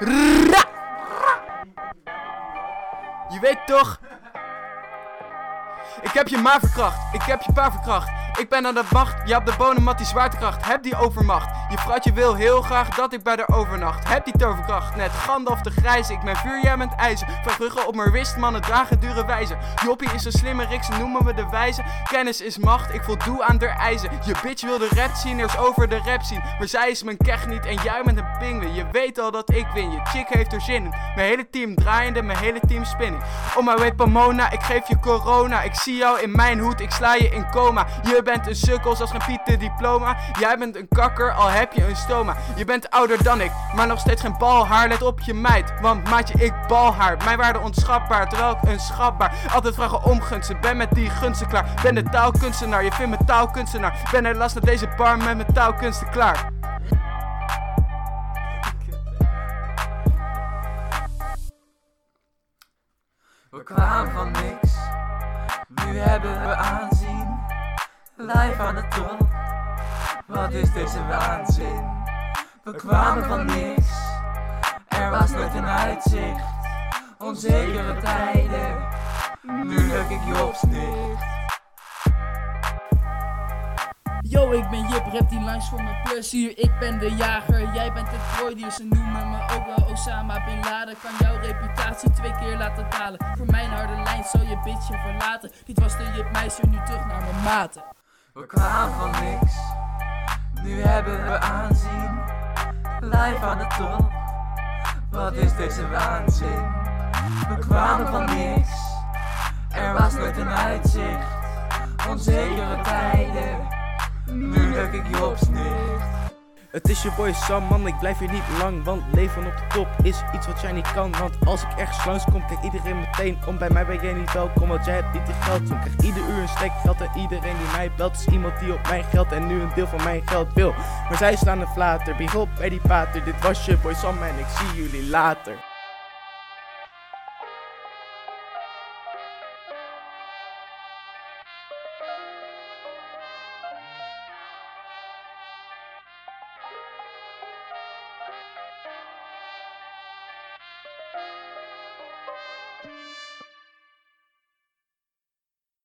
Ra! Je weet toch? Ik heb je ma verkracht, ik heb je pa verkracht. Ik ben aan de wacht, je hebt de bonenmat die zwaartekracht. Heb die overmacht. Je vrouwtje wil heel graag dat ik bij haar overnacht. Heb die toverkracht, net Gandalf de grijze. Ik ben vuur, jij bent ijzer. Van ruggen op mijn wrist, mannen dragen dure wijzen. Joppie is een slimme rik, ze noemen me de wijze. Kennis is macht, ik voldoe aan der eisen. Je bitch wil de rap zien, eerst over de rap zien. Maar zij is mijn kech niet en jij bent een pingwin. Je weet al dat ik win, je chick heeft er zin in. Mijn hele team draaiende, mijn hele team spinning. Om my way Pomona, ik geef je corona. Ik zie jou in mijn hoed, ik sla je in coma. Je bent een sukkel, zoals geen Pieter diploma. Jij bent een kakker, al heb je een stoma. Je bent ouder dan ik, maar nog steeds geen balhaar. Let op je meid, want maatje, ik balhaar. Mijn waarde onschatbaar, terwijl ik een schatbaar. Altijd vragen om gunsten, ben met die gunsten klaar. Ben de taalkunstenaar, je vindt me taalkunstenaar. Ben helaas naar deze bar met mijn taalkunsten klaar. We kwamen van niks, nu hebben we aanzien. Live aan de top, wat is deze waanzin? We kwamen van niks, er was nooit een uitzicht. Onzekere tijden, nu luk ik je op snicht. Yo, ik ben Jip, rap die langs voor mijn plezier. Ik ben de jager, jij bent het prooidier. Ze noemen me ook wel Osama Bin Laden. Kan jouw reputatie twee keer laten dalen. Voor mijn harde lijn zal je bitje verlaten. Dit was de Jip Meister, nu terug naar mijn maten. We kwamen van niks, nu hebben we aanzien. Live aan de top, wat is deze waanzin? We kwamen van niks, er was nooit een uitzicht. Onzekere tijden, nu luk ik je op. Het is je boy Sam, man, ik blijf hier niet lang, want leven op de top is iets wat jij niet kan. Want als ik ergens langskom, kijkt iedereen meteen om. Bij mij ben jij niet welkom, want jij hebt niet die geld. Soms krijg ieder uur een stek geld en iedereen die mij belt is iemand die op mijn geld en nu een deel van mijn geld wil. Maar zij slaan een flater, big op bij die pater. Dit was je boy Sam en ik zie jullie later.